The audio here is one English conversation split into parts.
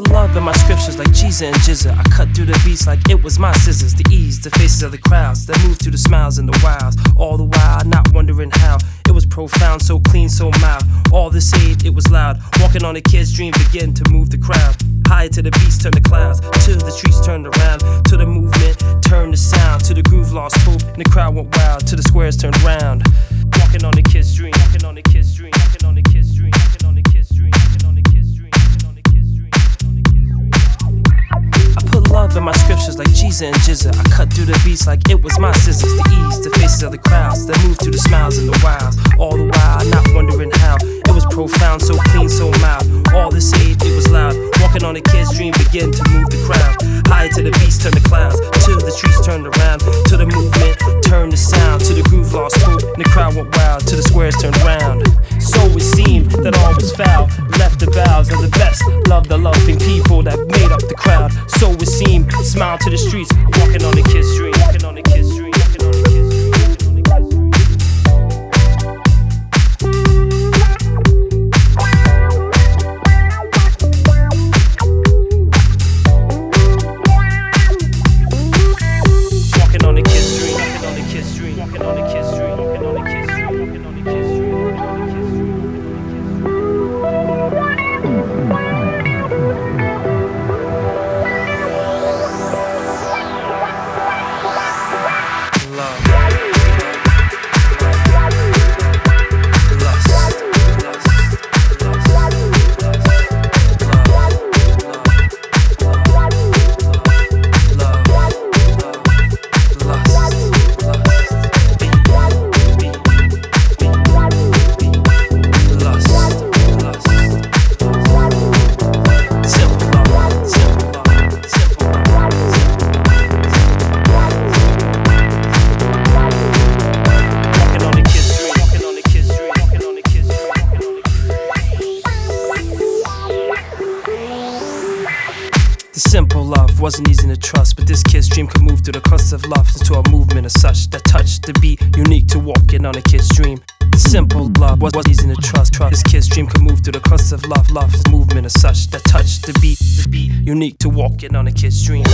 put love in my scriptures like Jesus and Jizza. I cut through the beats like it was my scissors. The ease, the faces of the crowds that move through the smiles and the wiles. All the while, not wondering how. It was profound, so clean, so mild. All this age, it was loud. Walking on a kid's dream, begin to move the crowd. Higher to the beats, turn the clouds. Till the trees turned around. To the movement, turn the sound. To the groove, lost hope. And the crowd went wild. To the squares turned round. Walking on the kid's in my scriptures like Jesus and Jizza. I cut through the beats like it was my scissors. The ease, the faces of the crowds that move through the smiles and the wilds. All the while, not wondering how. It was profound, so clean, so mild. All this age, it was loud. Walking on a kid's dream, begin to move the crowd. Higher to the beats, turn the clouds. Till the trees turned around. To the movement, turn the sound. To the groove, lost hope. And the crowd went wild. To the squares turned round. So it seemed that all was foul. Vows the best. Love the loving people that made up the crowd. So it seemed. Smile to the streets. Walking on the kid's dream. Walking on the kid's dream. Walking on the kid's dream. Walking on the kid's dream. Love wasn't easy to trust, but this kid's dream could move through the crust of love into a movement of such that touched the beat, unique to walking on a kid's dream. Simple love was wasn't easy to trust. trust. This kid's dream could move through the crust of love, love is movement of such that touched the beat, the beat, unique to walking on a kid's dream.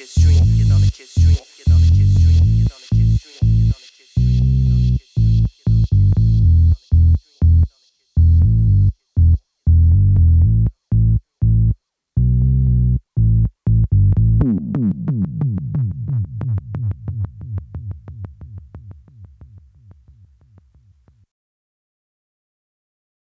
kids dream.